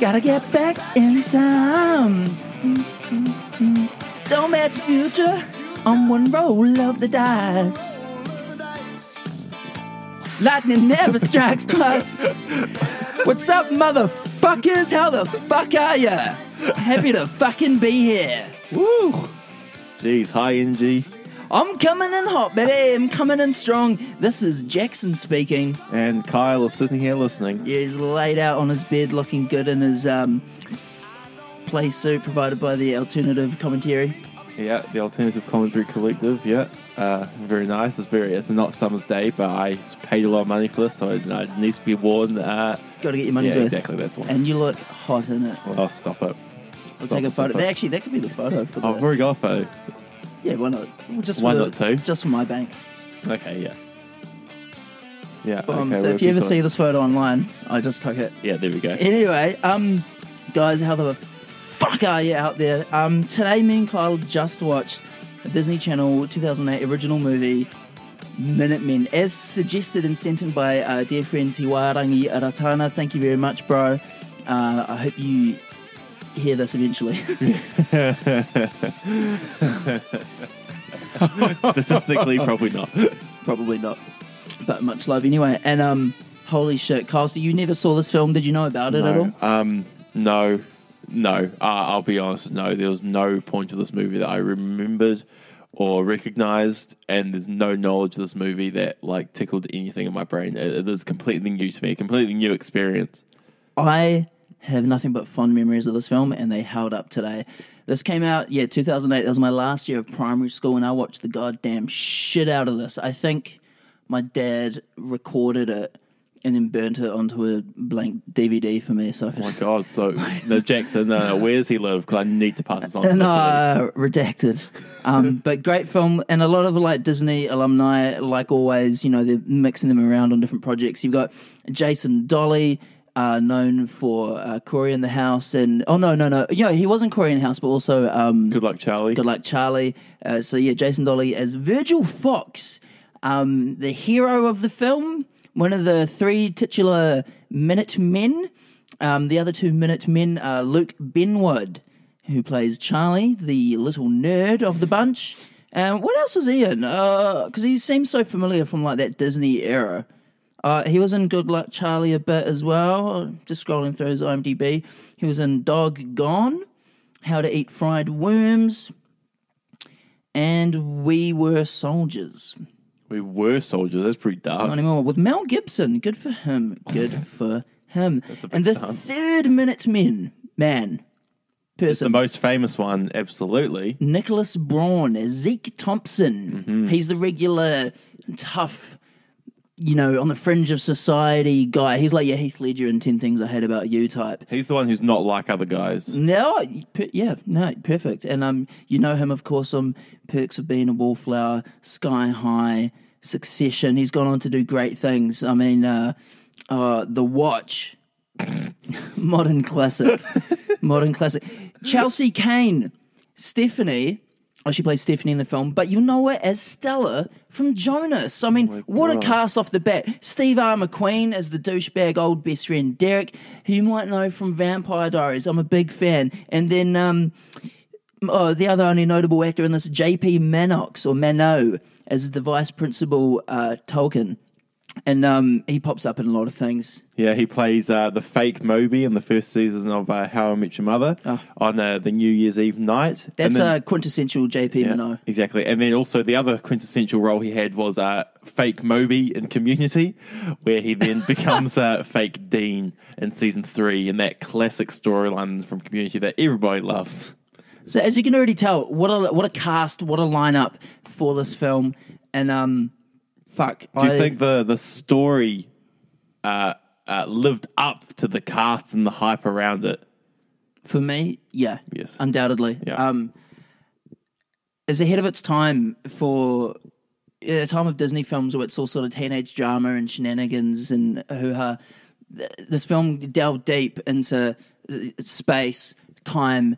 Gotta get back in time. Don't match the future on one roll of the dice. Lightning never strikes twice. What's up, motherfuckers? How the fuck are ya? Happy to fucking be here. Woo! Jeez, hi NG. I'm coming in hot, baby. I'm coming in strong. This is Jackson speaking. And Kyle is sitting here listening. Yeah, he's laid out on his bed, looking good in his um, play suit provided by the alternative commentary. Yeah, the Alternative Commentary Collective. Yeah, uh, very nice. It's very. It's not summer's day, but I paid a lot of money for this, so it, it needs to be worn. Uh, Got to get your money's yeah, worth. exactly. That's the one. And you look hot in it. oh, stop it. I'll Stop take a photo. it. Actually, that could be the photo for the. Oh, I've already got a photo. Yeah, why not? Well, Just for Why the- not two? Just for my bank. Okay, yeah. Yeah. Um, okay, so if you ever see this photo online, I just took it. Yeah, there we go. Anyway, um, guys, how the fuck are you out there? Um, today, me and Kyle just watched a Disney Channel 2008 original movie, Minutemen, as suggested and sent in by uh, dear friend Tiwarangi Aratana. Thank you very much, bro. Uh, I hope you hear this eventually. Statistically, probably not. Probably not, but much love anyway. And um, holy shit, Kyle, so you never saw this film? Did you know about it at all? Um, no, no. Uh, I'll be honest. No, there was no point to this movie that I remembered or recognized, and there's no knowledge of this movie that like tickled anything in my brain. It, it is completely new to me, a completely new experience. I have nothing but fond memories of this film, and they held up today. This came out, yeah, 2008. That was my last year of primary school, and I watched the goddamn shit out of this. I think my dad recorded it and then burnt it onto a blank DVD for me, so I could. Oh my god! So no, Jackson, no, no, where does he live? Because I need to pass this on. To And uh, redacted. Um, but great film, and a lot of like Disney alumni, like always, you know, they're mixing them around on different projects. You've got Jason Dolley, uh, known for uh, Corey in the House, and oh no, no, no, you know, he wasn't Corey in the House, but also um, Good luck, Charlie. Good luck, Charlie. Uh, so yeah, Jason Dolley as Virgil Fox, um, the hero of the film, one of the three titular Minute Men. Um, the other two Minute Men are Luke Benward, who plays Charlie, the little nerd of the bunch. Um, what else was he in? Because he seems so familiar from like that Disney era. Uh, he was in Good Luck Charlie a bit as well. Just scrolling through his IMDb, he was in Dog Gone, How to Eat Fried Worms, and We Were Soldiers. we were soldiers. That's pretty dark. Not anymore. With Mel Gibson. Good for him. Good for him. a big And the stance. third Minute Men, man, person It's The most famous one, absolutely. Nicholas Braun, Zeke Thompson. Mm-hmm. He's the regular tough, you know, on the fringe of society guy. He's like your Heath Ledger in 10 Things I Hate About You type. He's the one who's not like other guys. No, per- yeah, no, perfect. And um, you know him, of course, on Perks of Being a Wallflower, Sky High, Succession. He's gone on to do great things. I mean, uh, uh, The Watch, modern classic, modern classic. Chelsea Kane, Stephanie. Oh, she plays Stephanie in the film, but you know her as Stella from Jonas. I mean, what a cast off the bat. Steve R. McQueen as the douchebag old best friend Derek, who you might know from Vampire Diaries. I'm a big fan. And then um, oh, the other only notable actor in this, J.P. Manox or Mano, as the vice principal uh, Tolkien. And um, he pops up in a lot of things. Yeah, he plays uh, the fake Moby in the first season of uh, How I Met Your Mother on uh, the New Year's Eve night. That's a quintessential J.P. yeah, Mano. exactly. And then also the other quintessential role he had was uh, fake Moby in Community, where he then becomes uh, fake Dean in season three, in that classic storyline from Community that everybody loves. So as you can already tell, what a what a cast, what a lineup for this film. And um, fuck, Do you think the the story uh, uh, lived up to the cast and the hype around it? For me, yeah, Yes. undoubtedly. Yeah. Um, is ahead of its time for a time of Disney films where it's all sort of teenage drama and shenanigans and hoo ha. This film delved deep into uh, space, time,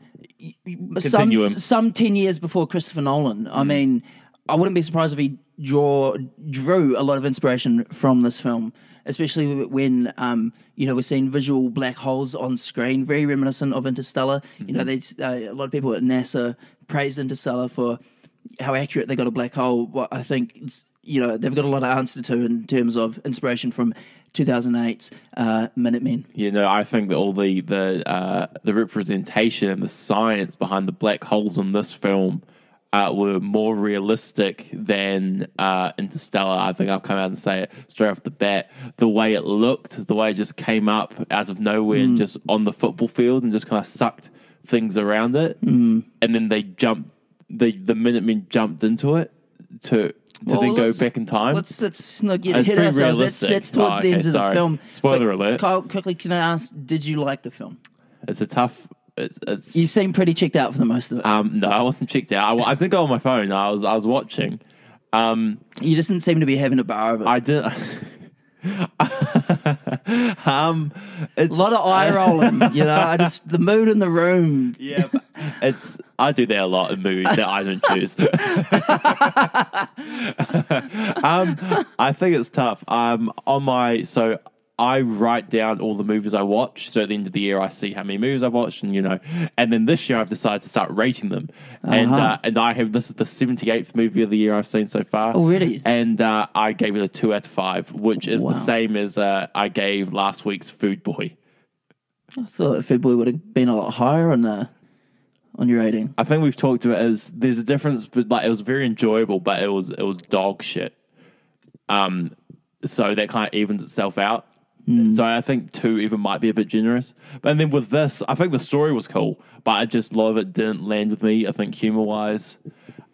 some Continuum. some ten years before Christopher Nolan. I mean, I wouldn't be surprised if he draw drew a lot of inspiration from this film, especially when um, you know we're seeing visual black holes on screen, very reminiscent of Interstellar. You know, there's uh, a lot of people at NASA praised Interstellar for how accurate they got a black hole. What I think you know they've got a lot of answer to in terms of inspiration from 2008's uh, Minutemen. You know, I think that all the the uh, the representation and the science behind the black holes in this film uh, were more realistic than uh, Interstellar. I think I'll come out and say it straight off the bat. The way it looked, the way it just came up out of nowhere and just on the football field and just kind of sucked things around it, mm. and then they jumped. The the Minutemen jumped into it to to Well, then go back in time. Let's let's not get It's ahead of pretty ourselves. That's, that's towards Oh, the okay, end of sorry. the film. Spoiler But, alert. Kyle, quickly, can I ask? Did you like the film? It's a tough. It's, it's You seem pretty checked out for the most of it. Um, no, I wasn't checked out. I, I did go on my phone. I was I was watching. Um, you just didn't seem to be having a bar of it. I did. um, it's a lot of eye rolling. You know, I just the mood in the room. yeah. It's I do that a lot in movies that I don't choose. um, I think it's tough. Um, on my so I write down all the movies I watch. So at the end of the year, I see how many movies I've watched, and you know, and then this year I've decided to start rating them. And Uh-huh. uh, and I have this is the seventy eighth movie of the year I've seen so far. Oh, really? And uh, I gave it a two out of five, which is Wow. the same as uh, I gave last week's Food Boy. I thought Food Boy would have been a lot higher on the on your rating. I think we've talked about it as there's a difference, but like it was very enjoyable, but it was it was dog shit. Um, so that kind of evens itself out. So I think two even might be a bit generous. But then with this, I think the story was cool, but I just a lot of it didn't land with me. I think humor wise,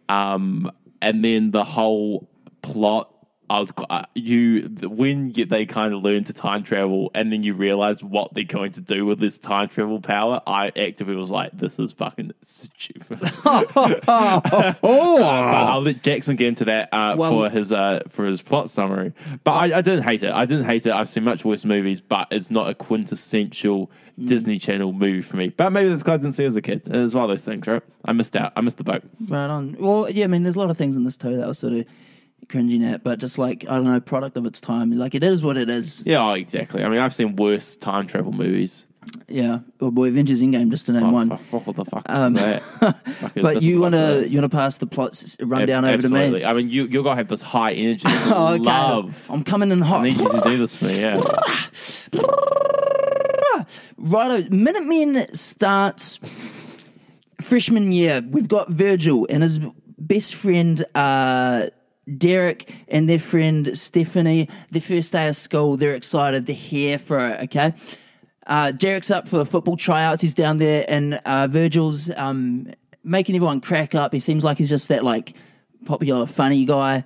um, and then the whole plot. I was uh, you when you, they kind of learn to time travel, and then you realize what they're going to do with this time travel power. I actively was like, "This is fucking stupid." Oh, But I'll let Jackson get into that uh, Well- for his uh, for his plot summary. But I, I didn't hate it. I didn't hate it. I've seen much worse movies, but it's not a quintessential Mm. Disney Channel movie for me. But maybe that's because I didn't see as a kid. It's one of those things, right? I missed out. I missed the boat. Right on. Well, yeah, I mean, there's a lot of things in this too that was sort of cringing at, but just like I don't know, product of its time. Like it is what it is. Yeah, oh, exactly. I mean, I've seen worse time travel movies. Yeah. Oh boy, Avengers Endgame, just to name Oh, one. fuck, what the fuck Um, is that? Fucking But you want to you want to pass the plots rundown Ab- over to me? I mean, you you're gonna have this high energy. This Oh, okay. Love. I'm coming in hot. I need you to do this for me. Yeah. Righto, Minutemen starts freshman year. We've got Virgil and his best friend uh, Derek and their friend Stephanie. Their first day of school, they're excited. They're here for it. Okay. Uh, Derek's up for the football tryouts. He's down there, and uh, Virgil's um, making everyone crack up. He seems like he's just that like popular, funny guy.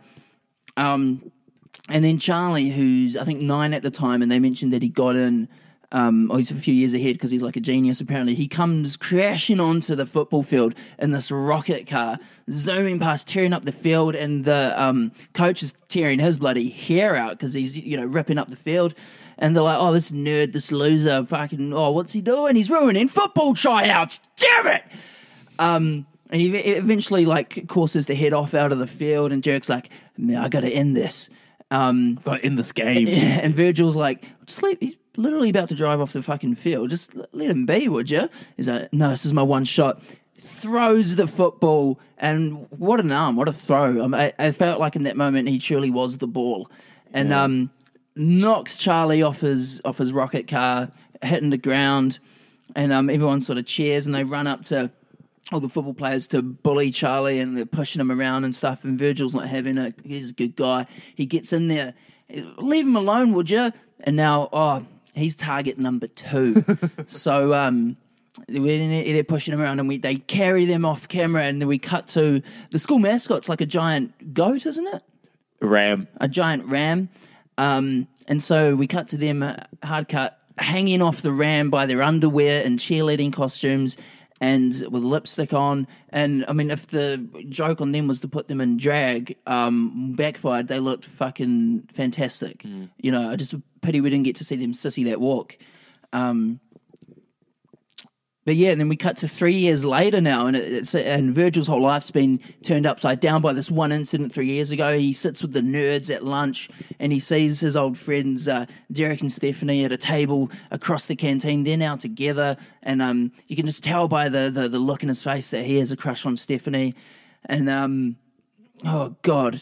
Um, and then Charlie, who's I think nine at the time, and they mentioned that he got in. Um, oh, he's a few years ahead because he's like a genius. Apparently, he comes crashing onto the football field in this rocket car, zooming past, tearing up the field, and the um, coach is tearing his bloody hair out because he's you know ripping up the field. And they're like, "Oh, this nerd, this loser, fucking, oh, what's he doing? He's ruining football tryouts! Damn it!" Um, and he eventually like courses to head off out of the field, and Derek's like, "Man, I got to end this." Um, Got in this game. and Virgil's like, just leave. Literally about to drive off the fucking field. Just let him be, would you? He's like, no, this is my one shot. Throws the football, and what an arm, what a throw! Um, I, I felt like in that moment he truly was the ball, and um, knocks Charlie off his off his rocket car, hitting the ground, and um, everyone sort of cheers, and they run up to all the football players to bully Charlie and they're pushing him around and stuff. And Virgil's not having it. He's a good guy. He gets in there. Leave him alone, would you? And now, oh, he's target number two. so um, we're- they're pushing him around and we they carry them off camera and then we cut to the school mascot's like a giant goat, isn't it? Ram. a giant ram. Um, and so we cut to them, uh, hard cut, hanging off the ram by their underwear and cheerleading costumes and with lipstick on. And I mean, if the joke on them was to put them in drag, um, backfired, they looked fucking fantastic. You know, I just pity we didn't get to see them sissy that walk. Um, but yeah, and then we cut to three years later now, and it's and Virgil's whole life's been turned upside down by this one incident three years ago. He sits with the nerds at lunch, and he sees his old friends uh, Derek and Stephanie at a table across the canteen. They're now together, and um, you can just tell by the, the the look in his face that he has a crush on Stephanie. And um, oh god,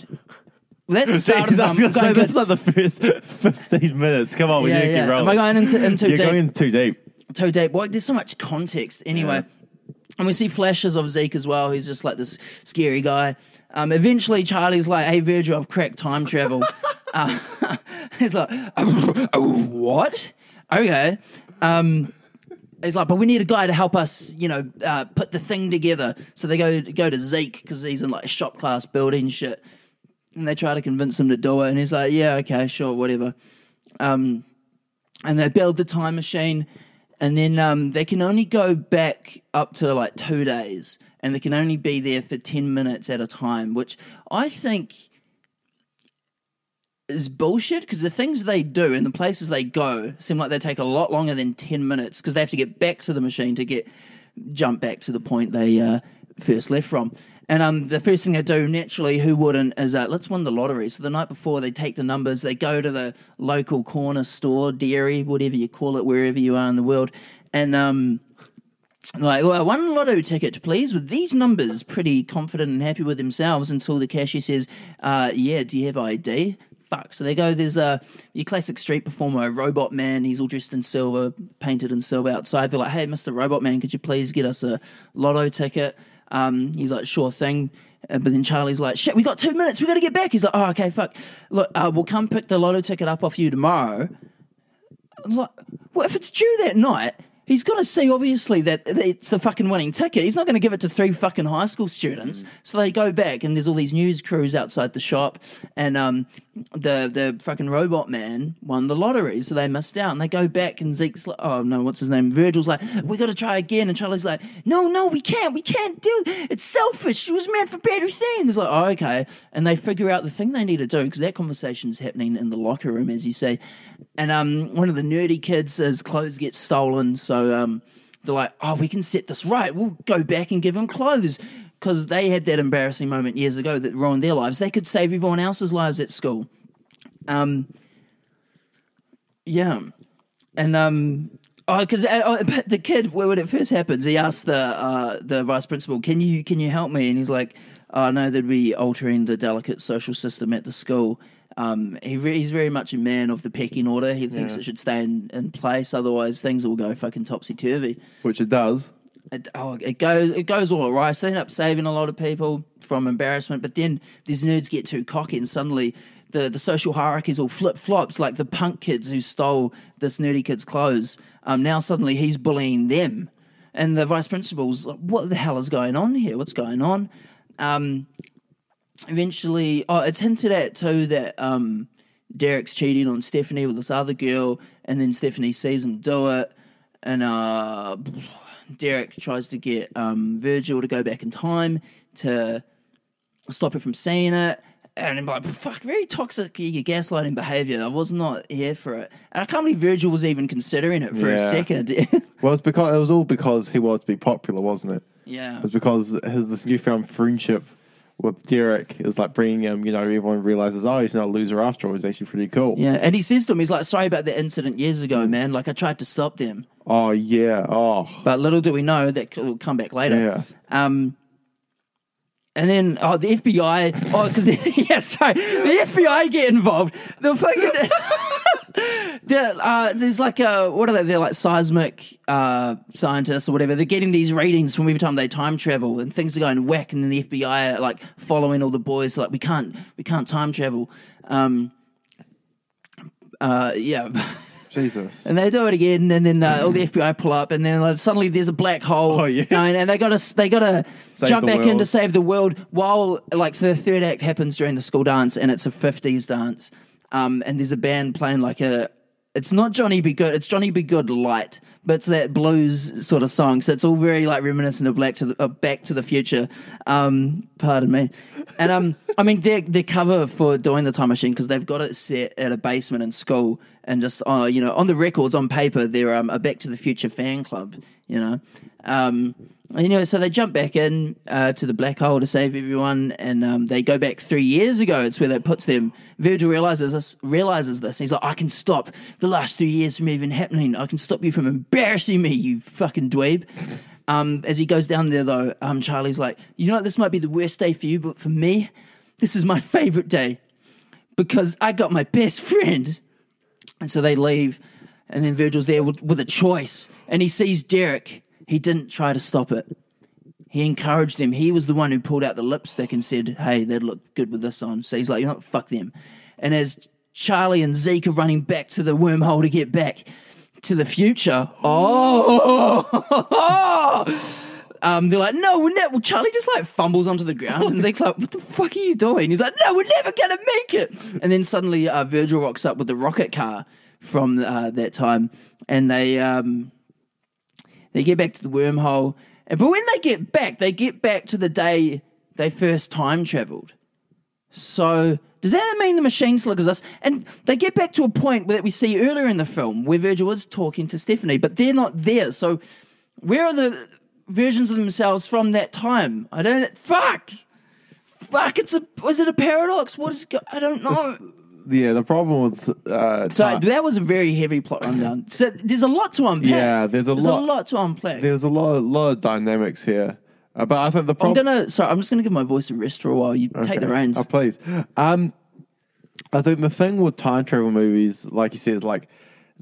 well, that's the start of um, gonna say, that's like the first 15 minutes. Come on, we Yeah, need to yeah. Am I going into into You're deep? going in too deep. Toe deep. Well, there's so much context anyway. And we see flashes of Zeke as well. He's just like this scary guy. Um, eventually, Charlie's like, "Hey, Virgil, I've cracked time travel." uh, he's like, oh, oh, "What? Okay." Um, he's like, "But we need a guy to help us, you know, uh, put the thing together." So they go go to Zeke because he's in like a shop class building shit, and they try to convince him to do it. And he's like, "Yeah, okay, sure, whatever." Um, and they build the time machine and then um, they can only go back up to like two days and they can only be there for 10 minutes at a time which i think is bullshit because the things they do and the places they go seem like they take a lot longer than 10 minutes because they have to get back to the machine to get jump back to the point they uh, first left from and um, the first thing they do naturally who wouldn't is uh, let's win the lottery so the night before they take the numbers they go to the local corner store dairy whatever you call it wherever you are in the world and um, like, well, one lotto ticket, please, with these numbers. Pretty confident and happy with themselves until the cashier says, uh, yeah, do you have ID? Fuck. So they go, there's a, your classic street performer, Robot Man. He's all dressed in silver, painted in silver outside. They're like, hey, Mr. Robot Man, could you please get us a lotto ticket? Um, he's like, sure thing. Uh, but then Charlie's like, shit, we got two minutes. We got to get back. He's like, oh, okay, fuck. Look, uh, we'll come pick the lotto ticket up off you tomorrow. I was like, well, if it's due that night, he's got to see obviously that it's the fucking winning ticket. He's not going to give it to three fucking high school students. So they go back, and there's all these news crews outside the shop, and um, the the fucking robot man won the lottery, so they missed out. And they go back, and Zeke's like, oh no, what's his name? Virgil's like, we got to try again, and Charlie's like, no, no, we can't, we can't do. It. It's selfish. It was meant for better things. Like, oh okay, and they figure out the thing they need to do because that conversation's happening in the locker room, as you say. And um, one of the nerdy kids, his clothes get stolen, so um, they're like, "Oh, we can set this right. We'll go back and give him clothes." Because they had that embarrassing moment years ago that ruined their lives. They could save everyone else's lives at school. Um, yeah, and um, oh, because uh, but the kid when it first happens, he asks the uh, the vice principal, "Can you can you help me?" And he's like, "Oh no, they'd be altering the delicate social system at the school." Um, he re- he's very much a man of the pecking order. He thinks it should stay in, in place, otherwise things will go fucking topsy turvy. Which it does. It, oh, it goes it goes all right. So they end up saving a lot of people from embarrassment, but then these nerds get too cocky, and suddenly the, the social hierarchies all flip flops. Like the punk kids who stole this nerdy kid's clothes, um, now suddenly he's bullying them, and the vice principal's like, "What the hell is going on here? What's going on?" Um, eventually, oh, it's hinted at too that um, Derek's cheating on Stephanie with this other girl, and then Stephanie sees him do it, and uh, Derek tries to get um, Virgil to go back in time to stop her from seeing it. And I'm like, fuck, very toxic gaslighting behavior. I was not here for it. And I can't believe Virgil was even considering it for a second. Well, it's because it was all because he wanted to be popular, wasn't it? yeah. It's because his this newfound friendship with Derek is like bringing him. You know, everyone realizes, oh, he's not a loser after all. He's actually pretty cool. Yeah. And he says to him, he's like, sorry about the incident years ago, man. Like, I tried to stop them. Oh yeah. Oh But little do we know that will come back later. yeah. Um, and then oh, the FBI. Oh, because yeah, sorry, the FBI get involved. The fucking. the, uh, there's like a what are they? They're like seismic uh, scientists or whatever. They're getting these readings from every time they time travel, and things are going whack. And then the FBI are like following all the boys. Like we can't, we can't time travel. Um, uh, yeah. Jesus. And they do it again, and then uh, all the FBI pull up, and then like, suddenly there's a black hole. Oh, yeah. know, and, they got to they got to jump back in to save the world. While like so, the third act happens during the school dance, and it's a '50s dance. Um, and there's a band playing like a it's not Johnny B. Goode. It's Johnny B. Goode light, but it's that blues sort of song. So it's all very like reminiscent of Black to the, uh, Back to the Future. Um, pardon me. And um, I mean, their their cover for doing the time machine because they've got it set at a basement in school, and just uh, you know on the records on paper they're um, a Back to the Future fan club. You know, um, know, so they jump back in uh, to the black hole to save everyone, and um, they go back three years ago. It's where that puts them. Virgil realizes this. Realizes this. He's like, I can stop the last three years from even happening. I can stop you from embarrassing me, you fucking dweeb. Um, as he goes down there, though, um, Charlie's like, you know, what? this might be the worst day for you, but for me, this is my favorite day because I got my best friend. And so they leave, and then Virgil's there with, with a choice, and he sees Derek. He didn't try to stop it. He encouraged them. He was the one who pulled out the lipstick and said, "Hey, they'd look good with this on." So he's like, "You know, what? fuck them." And as Charlie and Zeke are running back to the wormhole to get back to the future, oh, um, they're like, "No, we're not. Well, Charlie just like fumbles onto the ground, and Zeke's like, "What the fuck are you doing?" He's like, "No, we're never gonna make it." And then suddenly, uh, Virgil rocks up with the rocket car from uh, that time, and they um, they get back to the wormhole. But when they get back, they get back to the day they first time traveled. So does that mean the machine still exists? And they get back to a point that we see earlier in the film where Virgil is talking to Stephanie, but they're not there. So where are the versions of themselves from that time? I don't. Fuck. Fuck. It's a. Was it a paradox? What is? I don't know. Yeah, the problem with uh, So ti- that was a very heavy plot rundown. So there's a lot to unpack. Yeah, there's a there's lot- a lot to unpack. there's a lot, a lot of dynamics here. Uh, but I think the problem. I'm gonna. Sorry, I'm just gonna give my voice a rest for a while. You take the reins. Oh, please. Um, I think the thing with time travel movies, like you said, is like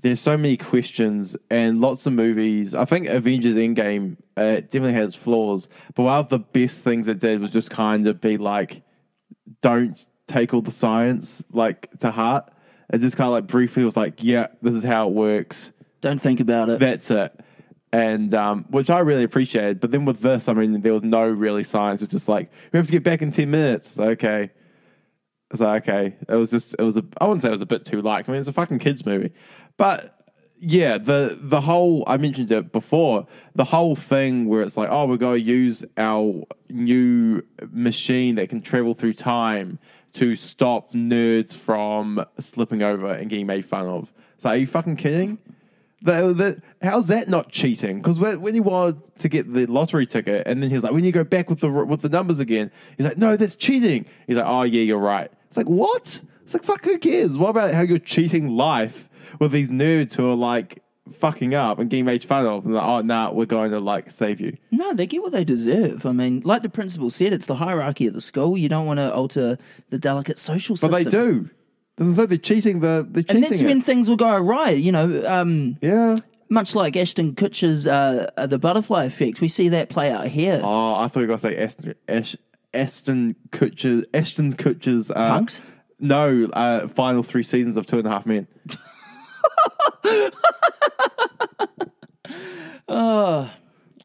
there's so many questions and lots of movies. I think Avengers Endgame uh, definitely has flaws, but one of the best things it did was just kind of be like, don't take all the science like to heart. It just kind of like briefly was like, yeah, this is how it works. Don't think about it. That's it. And um, which I really appreciated. But then with this, I mean, there was no really science. It's just like we have to get back in ten minutes. It's like, okay. It's like okay. It was just it was a I wouldn't say it was a bit too light. I mean, it's a fucking kids movie, but yeah, the the whole I mentioned it before. The whole thing where it's like, oh, we're going to use our new machine that can travel through time to stop nerds from slipping over and getting made fun of. So are you fucking kidding? The, the, how's that not cheating? Because when, he wanted to get the lottery ticket, and then he's like, "When you go back with the with the numbers again," he's like, "No, that's cheating." He's like, "Oh yeah, you're right." It's like what? It's like fuck. Who cares? What about how you're cheating life with these nerds who are like fucking up and getting made fun of? And like, oh nah, we're going to like save you. No, they get what they deserve. I mean, like the principal said, it's the hierarchy of the school. You don't want to alter the delicate social But they do. Doesn't say they're cheating. The they're And cheating. that's it. when things will go awry. You know, um, yeah. much like Ashton Kutcher's uh, uh, The Butterfly Effect. We see that play out here. Oh, I thought you were going to say Ashton, Ash, Aston Kutcher, Ashton Kutcher's. Uh, Punks? No, uh, final three seasons of Two and a Half Men.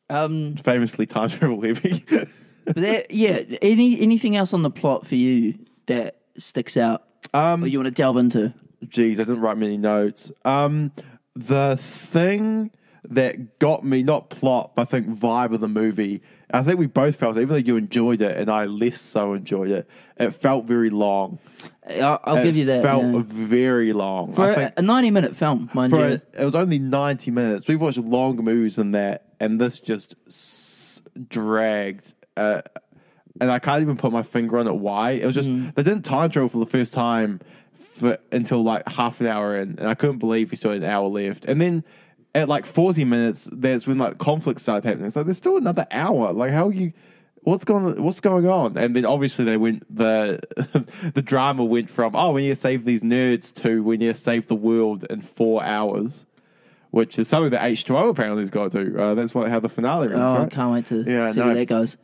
Um, Famously time travel heavy. but that, yeah, any anything else on the plot for you that sticks out um, or you want to delve into? Geez, I didn't write many notes. Um, the thing that got me, not plot, but I think vibe of the movie, I think we both felt, even though you enjoyed it and I less so enjoyed it, it felt very long. I'll, I'll give you that. felt yeah. very long. For I a, think a 90 minute film, mind you. a, it was only 90 minutes. We've watched longer movies than that, and this just s- dragged. Uh, and I can't even put my finger on it why. It was just, they didn't time travel for the first time for until like half an hour in, and I couldn't believe we still had an hour left. And then at like 40 minutes, that's when like conflict started happening. So there's still another hour. Like, how are you. What's going What's going on? And then obviously they went the the drama went from oh we need to save these nerds to we need to save the world in four hours, which is something that H two O apparently has got to. Uh, that's what how the finale runs. oh, I can't wait to Yeah, see no. where that goes.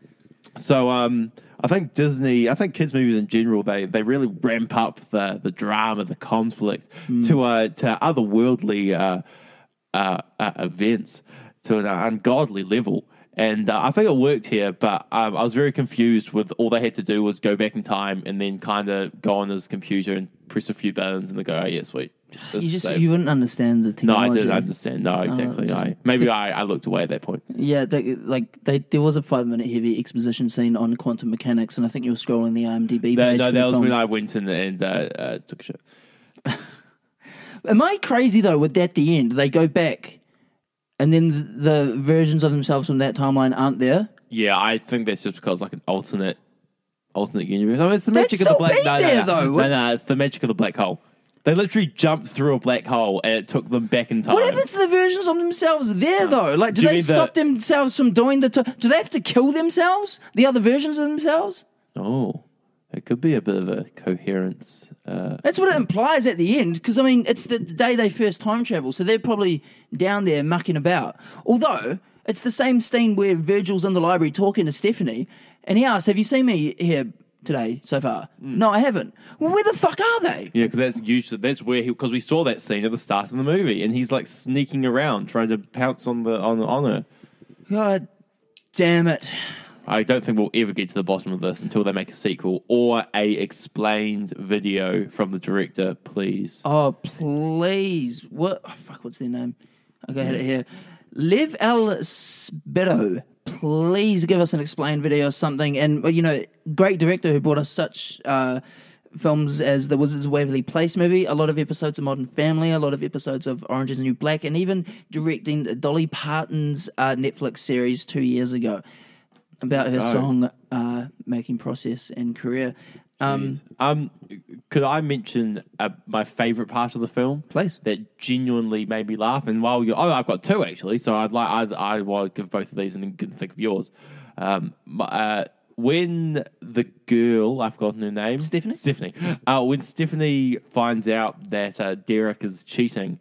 So um, I think Disney, I think kids movies in general, they they really ramp up the the drama, the conflict to uh to otherworldly uh, uh, uh, events to an ungodly level. And uh, I think it worked here, but um, I was very confused with all they had to do was go back in time and then kind of go on his computer and press a few buttons and they go, oh, yeah, sweet. You just saved- you wouldn't understand the technology. no, I didn't understand. No, exactly. just- I maybe I, I looked away at that point. Yeah, they, like they, there was a five minute heavy exposition scene on quantum mechanics, and I think you were scrolling the IMDb No, page. no that was film. when I went in and uh, uh, took a shit. Am I crazy though? With at the end, they go back, and then the, versions of themselves from that timeline aren't there. Yeah, I think that's just because like an alternate alternate universe. I mean, it's the They'd magic of the black. be no, no, there, no, though. No, no, it's the magic of the black hole. They literally jumped through a black hole and it took them back in time. What happens to the versions of themselves there though? Like, do, Do they stop the- themselves from doing the? T- do they have to kill themselves? The other versions of themselves? Oh, it could be a bit of a coherence. Uh, That's what it implies at the end, because I mean, it's the day they first time travel, so they're probably down there mucking about. Although it's the same scene where Virgil's in the library talking to Stephanie, and he asks, "Have you seen me here today so far?" No, I haven't. Well, where the fuck are they? yeah, because that's usually that's where he because we saw that scene at the start of the movie, and he's like sneaking around trying to pounce on the on on her. God damn it! I don't think we'll ever get to the bottom of this until they make a sequel or a explained video from the director. Please, Oh please, what? Oh, fuck, what's their name? Okay, I had it here. Lev L. Spiro. Please give us an explained video or something. And you know, great director who brought us such uh, films as the Wizards of Waverly Place movie, a lot of episodes of Modern Family, a lot of episodes of Orange Is the New Black, and even directing Dolly Parton's uh, Netflix series two years ago about her song uh, making process and career. Um, um, could I mention uh, my favorite part of the film? Please. that genuinely made me laugh. And while you, oh, I've got two actually, so I'd like I'd, I will give both of these and then can think of yours. Um, uh, when the girl, I've forgotten her name, Stephanie? Stephanie. Uh, when Stephanie finds out that uh, Derek is cheating.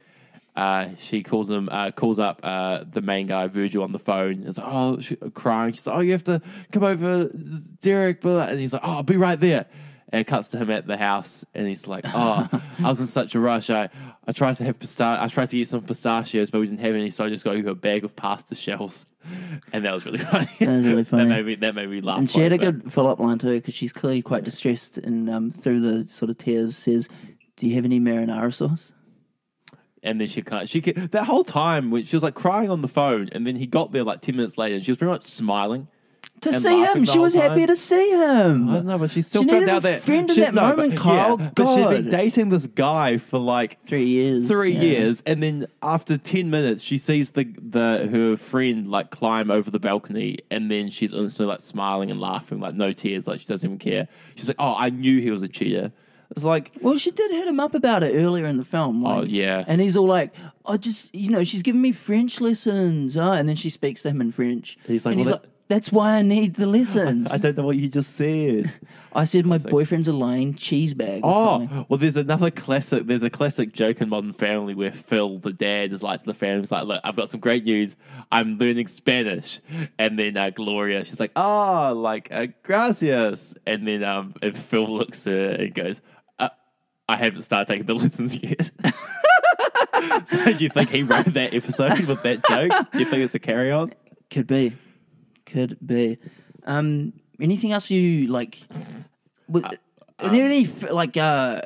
Uh, she calls him, uh, calls up uh, the main guy Virgil on the phone. Is like, oh, she, crying. She's like, oh, you have to come over, Derek. Blah. And he's like, oh, I'll be right there. And it cuts to him at the house, and he's like, "Oh, I was in such a rush. I, I tried to have pista- I tried to get some pistachios, but we didn't have any, so I just got you a bag of pasta shells." And that was really funny. That was really funny. that made me that made me laugh. And she had a bit. good follow up line too, because she's clearly quite distressed, and um, through the sort of tears says, "Do you have any marinara sauce?" And then she can't. She ca- that whole time when she was like crying on the phone, and then he got there like ten minutes later, and she was pretty much smiling. To see him, she was happy to see him. I don't know, but she still She found out that friend in she- that no, moment, but, Kyle. But she'd been dating this guy for like Three years. three yeah. years, and then after ten minutes, she sees the the her friend like climb over the balcony, and then she's instantly like smiling and laughing, like no tears, like she doesn't even care. She's like, "Oh, I knew he was a cheater." It's like, Well, she did hit him up about it earlier in the film. Like, Oh, yeah. and he's all like, "I just, you know, she's giving me French lessons," uh, and then she speaks to him in French. He's like, and he's "Well, like, "That's why I need the lessons." I don't know what you just said. I said my boyfriend's a lying cheese bag. Oh, something. well, there's another classic. There's a classic joke in Modern Family where Phil, the dad, is like to the family, he's like, "Look, I've got some great news. I'm learning Spanish." And then uh, Gloria, she's like, "Oh, like uh, gracias." And then um, and Phil looks at her and goes, "I haven't started taking the lessons yet." so do you think he wrote that episode with that joke? Do you think it's a carry on? Could be, could be. Um, anything else you like? With, Uh, are there any like uh,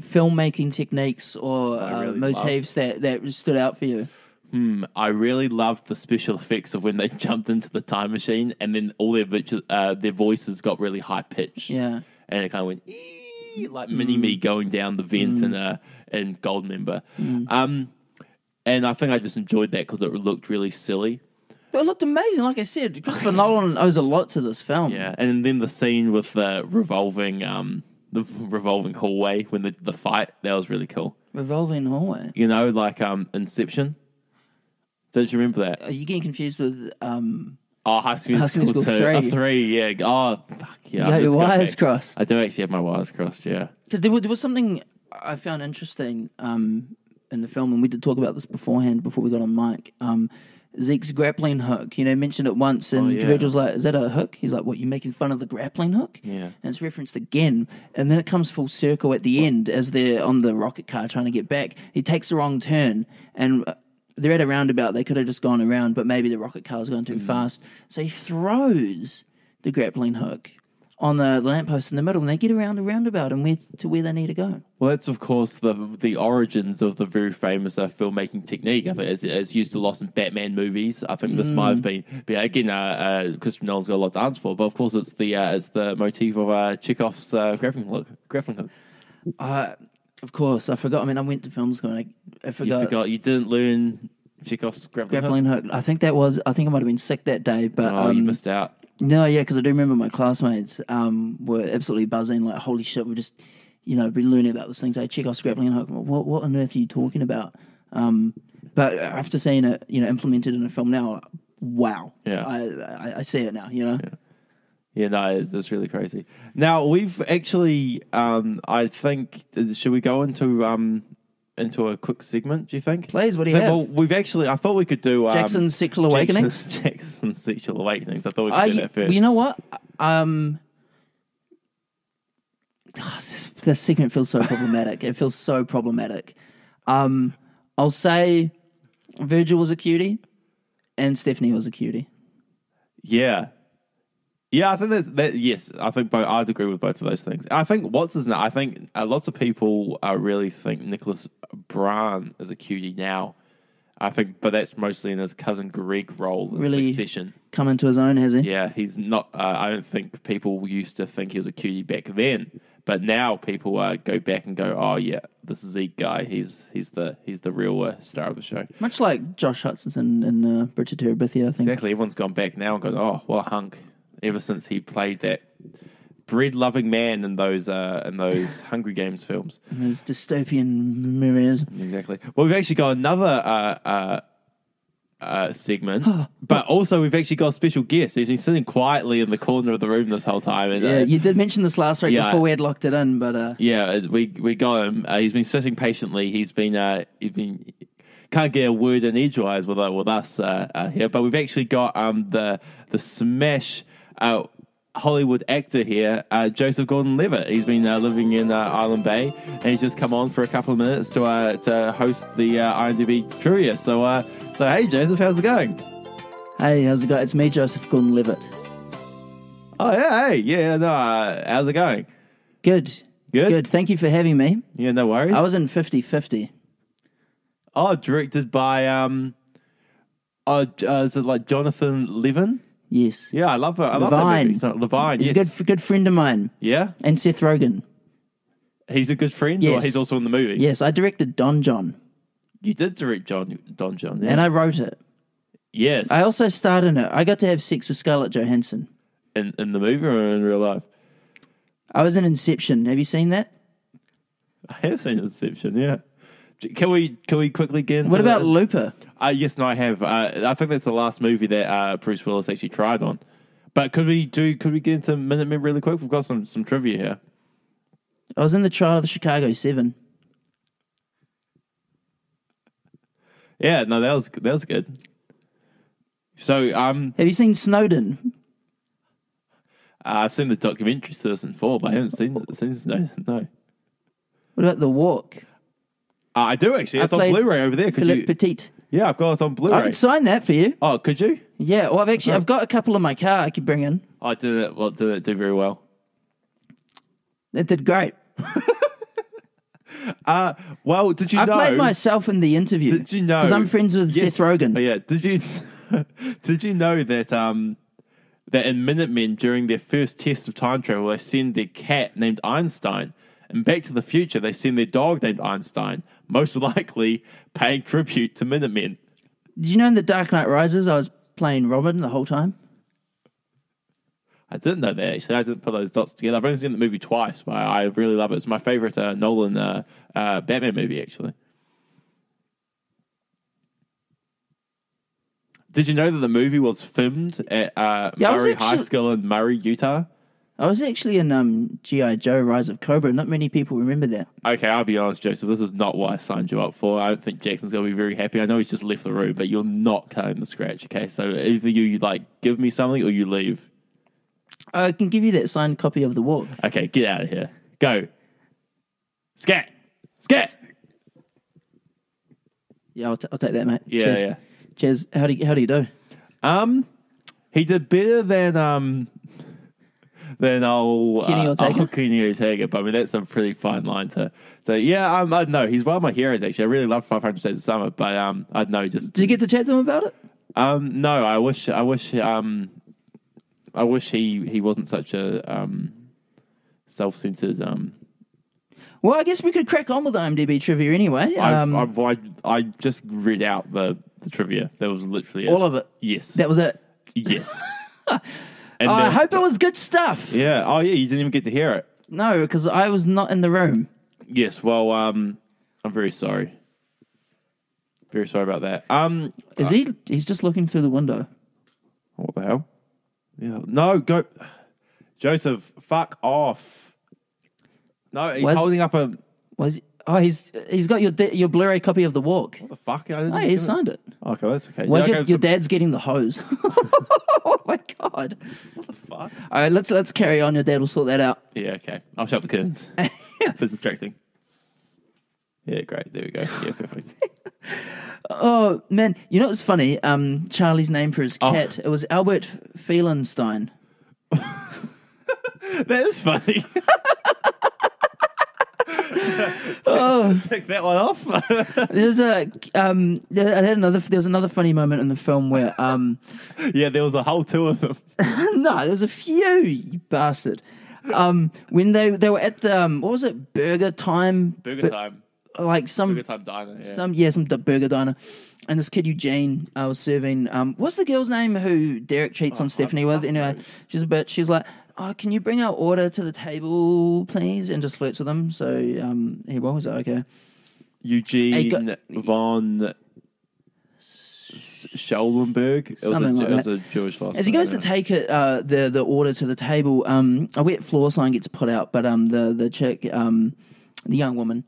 filmmaking techniques or uh, really motifs that that stood out for you? Hmm, I really loved the special effects of when they jumped into the time machine, and then all their virtu- uh, their voices got really high pitched. Yeah. and it kind of went "Ee," like mini me going down the vent and a in Goldmember. Um, and I think I just enjoyed that because it looked really silly. But it looked amazing. Like I said, Christopher Nolan owes a lot to this film. Yeah, and then the scene with the revolving um the revolving hallway when the the fight that was really cool. Revolving hallway. You know, like um Inception. Don't you remember that? Are you getting confused with um? Oh, High School, High School School, School 2. three. Oh, three, yeah. Oh, fuck, yeah. You I'm got your just wires back. crossed. I do actually have my wires crossed, yeah. Because there, was- there was something I found interesting um, in the film, and we did talk about this beforehand before we got on mic. Um, Zeke's grappling hook, you know, mentioned it once, and Oh, yeah. Virgil's like, "Is that a hook?" He's like, "What? You're making fun of the grappling hook?" Yeah. and it's referenced again, and then it comes full circle at the end as they're on the rocket car trying to get back. He takes the wrong turn, and uh, they're at a roundabout. They could have just gone around, but maybe the rocket car's gone too Mm. fast, so he throws the grappling hook on the lamppost in the middle, and they get around the roundabout and where to where they need to go. Well, that's of course the the origins of the very famous uh, filmmaking technique. I think it's, it's used a lot in Batman movies. I think this might have been, but again, uh, uh, Christopher Nolan's got a lot to answer for. But of course, it's the uh, it's the motif of uh, Chekhov's uh, grappling hook. Grappling hook. Of course, I forgot. I mean, I went to film school. And I, I You forgot. forgot you didn't learn Chekhov's grappling, Grappling hook. hook. I think that was. I think I might have been sick that day, but Oh, you um, missed out. No, yeah, because I do remember my classmates um, were absolutely buzzing, like, holy shit, we've just, you know, been learning about this thing today. Chekhov grappling hook. What, what on earth are you talking about? Um, but after seeing it, you know, implemented in a film now, wow. Yeah. I, I, I see it now, you know? Yeah, no, it's, it's really crazy. Now we've actually, um, I think, should we go into um, into a quick segment? Do you think? Please, what do you think- have? Well, we've actually, I thought we could do um, Jackson's Sexual Awakenings? Jackson's, Jackson's sexual awakenings. I thought we could I, do that first. you know what? Um, ah, this, this segment feels so problematic. it feels so problematic. Um, I'll say Virgil was a cutie and Stephanie was a cutie. Yeah. Yeah, I think that, that yes, I think both, I'd agree with both of those things. I think what's his name? I think uh, lots of people uh, really think Nicholas Braun is a cutie now. I think, but that's mostly in his cousin Greg role in Really? Succession. Come into his own, has he? Yeah, he's not. Uh, I don't think people used to think he was a cutie back then, but now people uh, go back and go, "Oh yeah, this is Zeke guy. He's he's the he's the real uh, star of the show." Much like Josh Hutcherson in uh, Bridge to Terabithia, I think. Exactly. Everyone's gone back now and gone, "Oh, what a hunk!" Ever since he played that bread-loving man in those uh, in those Hungry Games films. And those dystopian mirrors. Exactly. Well, we've actually got another uh, uh, uh, segment, but also we've actually got a special guest. He's been sitting quietly in the corner of the room this whole time. And, uh, Yeah, you did mention this last week Yeah. before we had locked it in, but uh, Yeah, we we got him. Uh, he's been sitting patiently. He's been uh, he's been can't get a word in edgewise with uh, with us uh, uh, here, but we've actually got um the the smash uh, Hollywood actor here, uh, Joseph Gordon-Levitt. He's been uh, living in uh, Island Bay, and he's just come on for a couple of minutes to uh, to host the uh, IMDb trivia. So uh, so hey Joseph, how's it going? hey, how's it going? It's me, Joseph Gordon Levitt. Oh yeah, hey yeah, no, uh, how's it going? Good. Good? Good. Thank you for having me. Yeah, no worries. I was in 50 50. Oh, directed by um, oh, uh, is it like Jonathan Levine? Yes. Yeah, I love her. I love that Levine. movie. So, Levine, He's yes. a good, good friend of mine. yeah, And Seth Rogen. he's a good friend. Yes. Or he's also in the movie. Yes, I directed Don Jon, you did direct John Don Jon. Yeah. and I wrote it. yes, I also starred in it. I got to have sex with Scarlett Johansson. in in the movie or in real life. I was in Inception. Have you seen that? I have seen Inception. Yeah. Can we can we quickly get into What about the- Looper? Uh, yes, no, I have. Uh, I think that's the last movie that uh, Bruce Willis actually tried on. But could we do? Could we get into Minutemen really quick? We've got some some trivia here. I was in the trial of the Chicago Seven. Yeah, no, that was that was good. So, um, Have you seen Snowden? Uh, I've seen the documentary Citizen Four, but I haven't seen seen Snowden. no. What about The Walk? Uh, I do actually. It's on Blu-ray over there. Could Philippe you? Petit. Yeah, I've got it on I Blu-ray. I could sign that for you. Oh, could you? Yeah, well, I've actually I've got a couple in my car I could bring in. I did it. Well, did it do very well. It did great. Uh, well, did you I know? played myself in the interview. Did you know? Because I'm friends with Yes. Seth Rogen. Oh, yeah. Did you? did you know that um that in Minutemen during their first test of time travel they send their cat named Einstein, and Back to the Future they send their dog named Einstein, most likely paying tribute to Minutemen. Did you know in The Dark Knight Rises I was playing Robin the whole time? I didn't know that actually. I didn't put those dots together. I've only seen the movie twice, but I really love it. It's my favorite uh, Nolan uh, uh, Batman movie, actually. Did you know that the movie was filmed at uh, Yeah, Murray High School in Murray, Utah? I was actually in um, G.I. Joe Rise of Cobra. Not many people remember that. Okay, I'll be honest, Joseph. This is not what I signed you up for. I don't think Jackson's going to be very happy. I know he's just left the room, but you're not cutting the scratch. Okay, so either you like give me something or you leave. I can give you that signed copy of The Walk. Okay, get out of here. Go. Scat. Scat. Yeah, I'll, t- I'll take that, mate. Yeah, Cheers. yeah. Cheers. How do you, how do you do? Um, he did better than um, then I'll Kenny uh, Ortega? I'll Kenny Ortega. But I mean, that's a pretty fine line to. So yeah, um, I don't know. He's one of my heroes actually. I really love 500 Days of Summer, but um, I don't know. Just Did you get to chat to him about it? um, no. I wish. I wish. Um, I wish he he wasn't such a um, self-centered. Um, Well, I guess we could crack on with the IMDb trivia anyway. Um, I've, I've, I I just read out the the trivia. That was literally it. all of it. Yes. That was it. yes. And I hope it was good stuff. Yeah. Oh yeah. You didn't even get to hear it. No, because I was not in the room. Yes. Well, um, I'm very sorry. Very sorry about that. Um, Is he? He's just looking through the window. what the hell? Yeah. No, go, Joseph. Fuck off. No, he's Where's- holding up a. Was oh he's he's got your di- your Blu-ray copy of The Walk. What the fuck? I didn't Oh, he signed it. Okay, that's okay. Was Yeah, your, okay, your dad's getting the hose? oh my god! What the fuck. All right, let's let's carry on. Your dad will sort that out. Yeah. Okay. I'll shut the curtains. It's distracting. Yeah. Great. There we go. Yeah. Perfect. Oh man, you know what's funny? Um, Charlie's name for his Oh. cat it was Albert Feilenstein. that is funny. Oh, Take that one off. there's a um, there, I had another. There's another funny moment in the film where um, yeah, there was a whole two of them. no, there's a few, you bastard. Um, when they they were at the um, what was it, Burger Time? Burger Bu- time. Like some Burger time diner. Yeah. some yeah some d- burger diner, and this kid Eugene uh, was serving. Um, what's the girl's name who Derek cheats on Stephanie with? Anyway, she's a bitch. She's like, "Oh, can you bring our order to the table, please?" And just flirts with him. So um, he. He's like, "Okay." Eugene Hey, go- von Schellenberg. It was, a, Something like it was that. a Jewish last As he goes to take it, uh, the the order to the table, um, a wet floor sign gets put out, but um, the the chick, um, the young woman,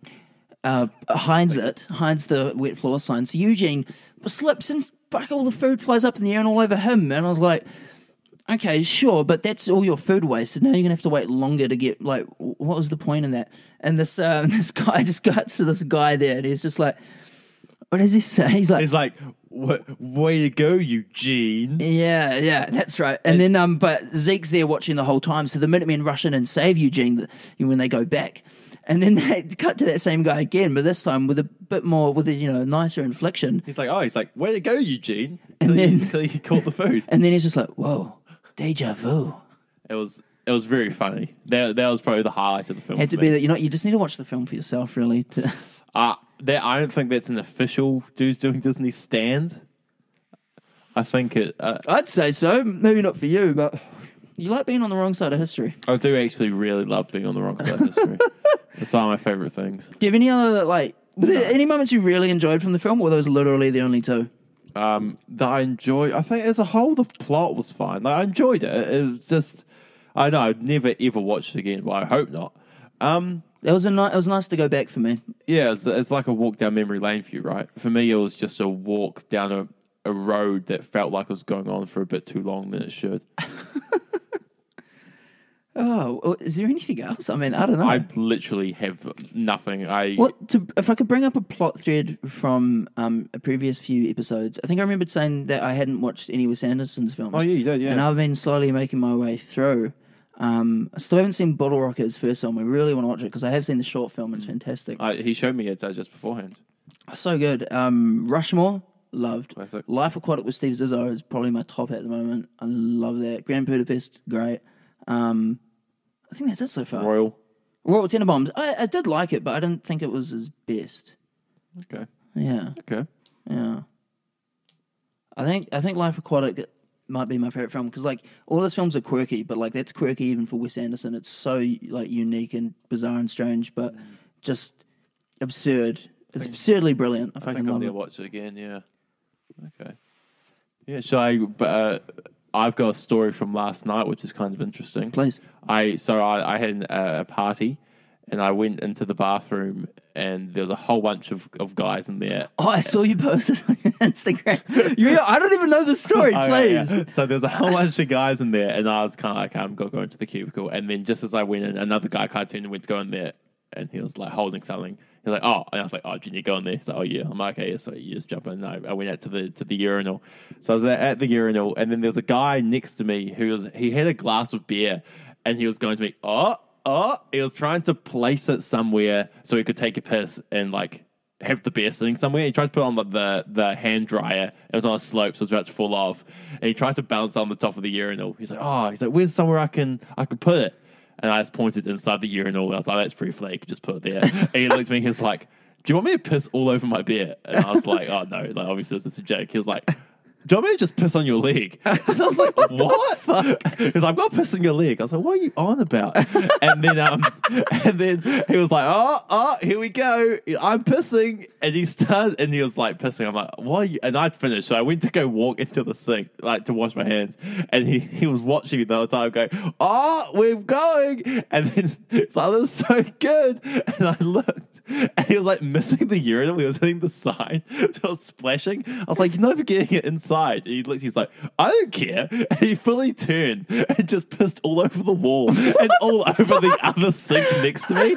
uh, hides it, hides the wet floor sign. So Eugene slips and fuck, all the food flies up in the air and all over him. And I was like, okay, sure, but that's all your food wasted. Now you're gonna have to wait longer to get like, what was the point in that? And this uh, this guy just cuts to this guy there, and he's just like, what does he say? He's like, He's like, "Wh- way to go, Eugene. yeah, yeah, that's right. And then, um, but Zeke's there watching the whole time. So the Minutemen rush in and save Eugene when they go back. And then they cut to that same guy again, but this time with a bit more, with a you know nicer inflection. He's like, oh, he's like, way to go, Eugene. And Till he- then- he caught the food. And then he's just like, "Whoa, deja vu." It was it was very funny. That that was probably the highlight of the film. Had to be that. You know, you just need to watch the film for yourself, really. To, Uh, that I don't think that's an official Dudes Doing Disney stand. I think it. Uh, I'd say so. Maybe not for you, but you like being on the wrong side of history. I do actually really love being on the wrong side of history. it's one of my favorite things. Do you have any other like? Were there any moments you really enjoyed from the film, or were those literally the only two? Um, that I enjoy. I think as a whole, the plot was fine. Like, I enjoyed it. It was just, I know I'd never ever watch it again, but I hope not. Um, It was a ni- It was nice to go back for me. yeah, it's, it's like a walk down memory lane for you, right? For me, it was just a walk down a, a road that felt like it was going on for a bit too long than it should. Oh, is there anything else? I mean, I don't know. I literally have nothing. I What to, if I could bring up a plot thread from um, a previous few episodes? I think I remembered saying that I hadn't watched any Wes Anderson's films. Oh, yeah, you did, yeah. And I've been slowly making my way through. Um, I still haven't seen Bottle Rocket's first film. I really want to watch it because I have seen the short film. It's fantastic. I, he showed me it uh, just beforehand. So good. Um, Rushmore, loved. Classic. Life Aquatic with Steve Zissou is probably my top at the moment. I love that. Grand Budapest, great. Um, I think that's it so far. Royal. Royal Tenenbaums. I, I did like it, but I didn't think it was his best. Okay. Yeah, Okay. yeah. I think I think Life Aquatic might be my favorite film because like all his films are quirky, but like that's quirky even for Wes Anderson. It's so like unique and bizarre and strange, but just absurd. It's absurdly brilliant. I I fucking think I'll love it. watch it again. Yeah. Okay. Yeah. Shall I? But uh, I've got a story from last night, which is kind of interesting. Please. I so I, I had a party, and I went into the bathroom, and there was a whole bunch of, of guys in there. Oh, I saw you post this on Instagram. You, I don't even know the story. Oh, Please. yeah, yeah. So there's a whole bunch of guys in there, and I was kind of like, I'm going to go into the cubicle. And then just as I went in, another guy cartoon and went to go in there, and he was like holding something. He's like, oh, and I was like, oh, to go in there? He's like, oh yeah. I'm okay, so you just jump in. No, I went out to the to the urinal. So I was at the urinal, and then there was a guy next to me who was he had a glass of beer. and he was going to be oh oh. He was trying to place it somewhere so he could take a piss and like have the beer sitting somewhere. He tried to put on the, the the hand dryer. It was on a slope, so it was about to fall off. And he tried to balance on the top of the urinal. He's like, oh, he's like, where's somewhere I can I can put it? And I just pointed inside the urinal. I was like, that's pretty flake. Just put it there. and he looked at me. He was like, do you want me to piss all over my beer? And I was like, oh no, like obviously this is a joke. He was like. Do you want me to just piss on your leg? And I was like, what? Because I've got piss on your leg. I was like, what are you on about? And then um and then he was like, oh, oh, here we go. I'm pissing. And he started and he was like pissing. I'm like, why? are you? And I'd finished. So I went to go walk into the sink, like to wash my hands. And he, he was watching me the whole time going, oh, we're going. And then it's like, this is so good. And I looked. And he was like missing the urinal. He was hitting the side. So was splashing. I was like, You're never getting it inside. And he looked, he's like, I don't care. And he fully turned and just pissed all over the wall and all over the other sink next to me.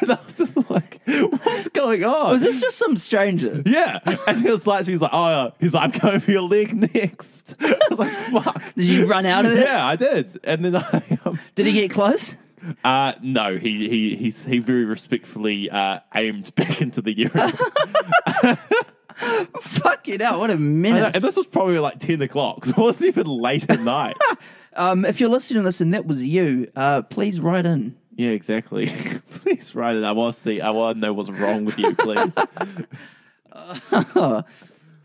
And I was just like, What's going on? Was this just some stranger? yeah. And he was like, he's like, Oh, yeah. he's like, I'm going for your leg next. I was like, Fuck. Did you run out of it? Yeah, I did. And then I, um, Did he get close? uh, no, he he he's, he very respectfully uh, aimed back into the urinal. Fuck it out. What a I know, menace. and this was probably like 10 o'clock, so it wasn't even late at night. Um, if you're listening to this and that was you, uh, please write in. yeah, exactly. please write it. I want to see, I want to know what's wrong with you, please.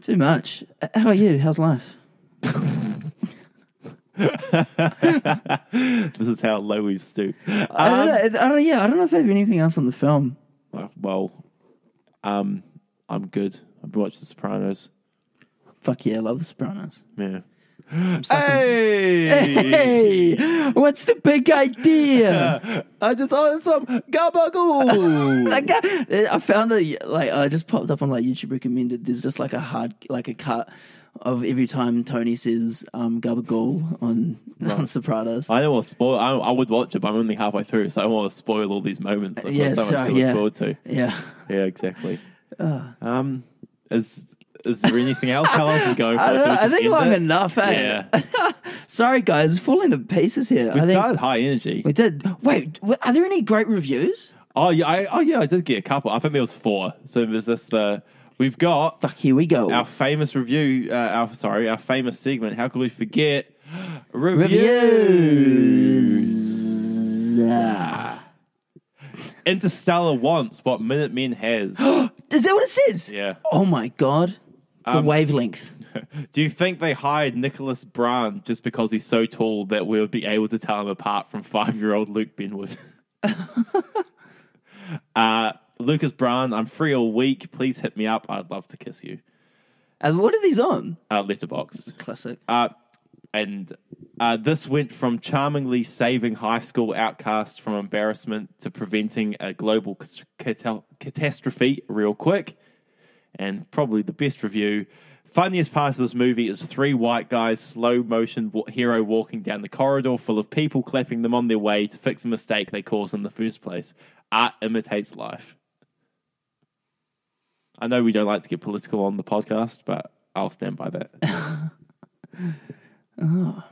Too much. Uh, How are you? How's life? this is how low we've stooped. I don't Um, know. I don't, yeah, I don't know if I have anything else on the film. uh, well, um, I'm good. I've been watching The Sopranos. Fuck yeah, I love The Sopranos. Yeah. Hey! Hey, what's the big idea? I just ordered some gabagool. Like, uh, I found a like I just popped up on like YouTube recommended. There's just like a hard like a cut of every time Tony says um gabagool on on Sopranos. I don't want to spoil. I, I would watch it, but I'm only halfway through, so I don't want to spoil all these moments. I've Yeah, so much sure, to look yeah. forward to. Yeah. Yeah, exactly. Um, is is there anything else? How are we going for? I, don't Do we know, I think long it? enough, eh? Yeah, Sorry, guys, falling to pieces here. we I think started high energy. we did. Wait, are there any great reviews? Oh yeah, I, oh yeah, I did get a couple. I think there was four. So was this the? We've got Fuck, here we go. our famous review. Uh, our sorry, our famous segment. How could we forget Reviews. Interstellar wants what Minutemen has. Is that what it says? yeah. Oh my god, the Um, wavelength. Do you think they hired Nicholas Braun just because he's so tall that we would be able to tell him apart from five-year-old Luke Benward? uh, Lucas Braun, I'm free all week. Please hit me up. I'd love to kiss you. And what are these on? Uh, letterboxd. Classic. Uh, and uh, this went from charmingly saving high school outcasts from embarrassment to preventing a global cata- catastrophe real quick. And probably the best review. Funniest part of this movie is three white guys, slow motion hero walking down the corridor full of people clapping them on their way to fix a mistake they caused in the first place. Art imitates life. I know we don't like to get political on the podcast, but I'll stand by that. Oh.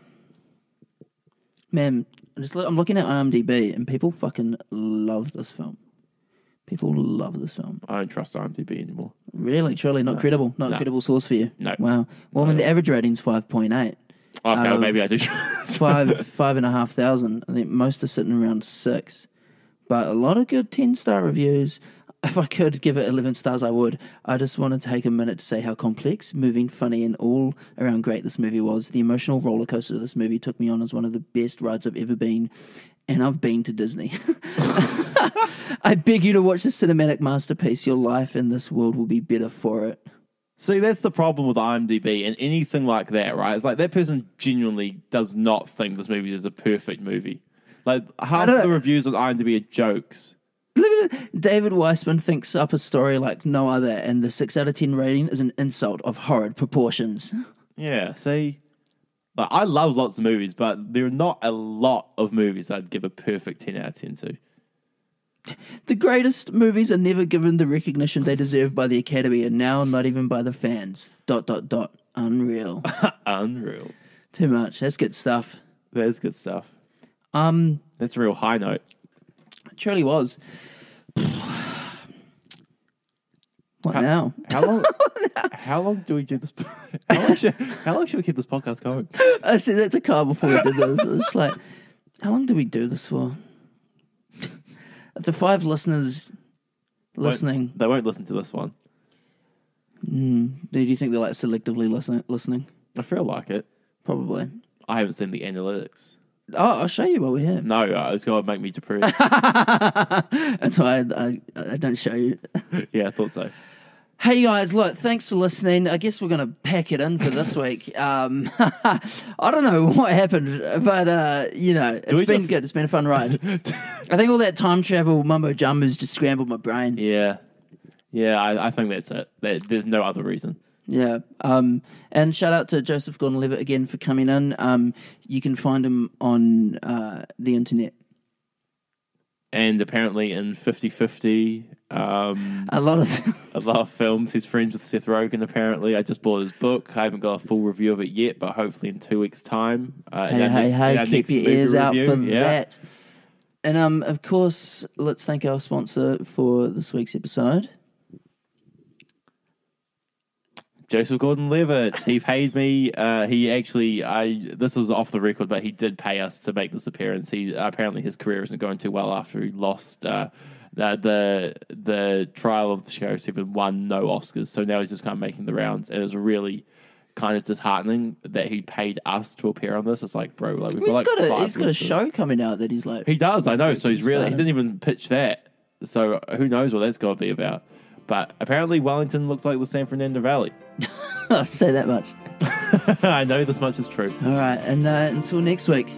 Man, I'm just look, I'm looking at IMDb and people fucking love this film. People love this film. I don't trust IMDb anymore. Really, truly, not credible. Not a No. credible source for you. No. Wow. Well, I mean, the average rating's five point eight. Okay, maybe I do. Five, five and a half thousand. I think most are sitting around six. But a lot of good ten star reviews. If I could give it eleven stars, I would. I just want to take a minute to say how complex, moving, funny, and all around great this movie was. The emotional roller coaster this movie took me on as one of the best rides I've ever been, and I've been to Disney. I beg you to watch this cinematic masterpiece. Your life in this world will be better for it. See, that's the problem with IMDb and anything like that, right? It's like that person genuinely does not think this movie is a perfect movie. Like half the reviews on IMDb are jokes. Look at it. David Weissman thinks up a story like no other, and the 6 out of 10 rating is an insult of horrid proportions. Yeah, see, like I love lots of movies, but there are not a lot of movies I'd give a perfect ten out of ten to. The greatest movies are never given the recognition they deserve by the Academy, and now not even by the fans. Dot, dot, dot. Unreal. Unreal. Too much. That's good stuff. That's good stuff. Um, That's a real high note. It truly was. What How- now? How long? how long do we do this? How long, should, how long should we keep this podcast going? Uh, I said that's a Carl before we did this. I was just like, how long do we do this for? the five listeners listening, They won't listen to this one. Hmm. do you think they're like selectively listen- listening? I feel like it. Probably. I haven't seen the analytics. Oh, I'll show you while we're here. No, uh, it's going to make me depressed. That's why I, I, I don't show you. yeah, I thought so. Hey guys, look, thanks for listening. I guess we're going to pack it in for this week. Um, I don't know what happened, but uh, you know, it's been just- good. It's been a fun ride. I think all that time travel mumbo jumbo's just scrambled my brain. Yeah, yeah, I, I think that's it. There, there's no other reason. Yeah. Um, and shout out to Joseph Gordon Levitt again for coming in. Um, you can find him on uh, the internet. And apparently in 50-50, um, A lot of a lot of films, he's friends with Seth Rogen. Apparently, I just bought his book. I haven't got a full review of it yet, but hopefully in two weeks' time. Uh, hey, hey, next- hey, keep your ears out review. for Yeah. that. And um, of course, let's thank our sponsor for this week's episode. Joseph Gordon-Levitt. He paid me. Uh, he actually, I this was off the record, but he did pay us to make this appearance. He apparently his career isn't going too well after he lost uh, the the the trial of the Chicago Seven, won no Oscars. So now he's just kind of making the rounds, and it's really kind of disheartening that he paid us to appear on this. It's like, bro, like we've He's got like got a he's got a show coming out that he's like He does, I know. So he's really he didn't even pitch that. So who knows what that's going to be about? But apparently, Wellington looks like the San Fernando Valley. I'll say that much. I know this much is true. All right, and uh, until next week.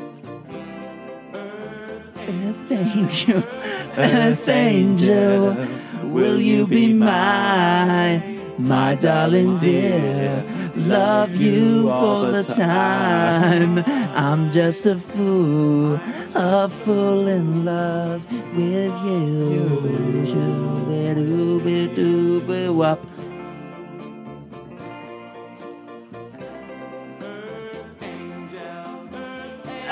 Earth angel, Earth angel, will you be my, my darling dear? Love you all the time. I'm just a fool, a fool in love with you. Shoo-be-doo-be-doo-be-wop.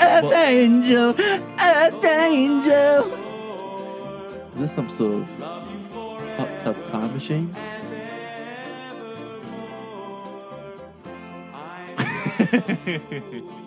Earth angel, Earth angel. Is this some sort of hot tub time machine?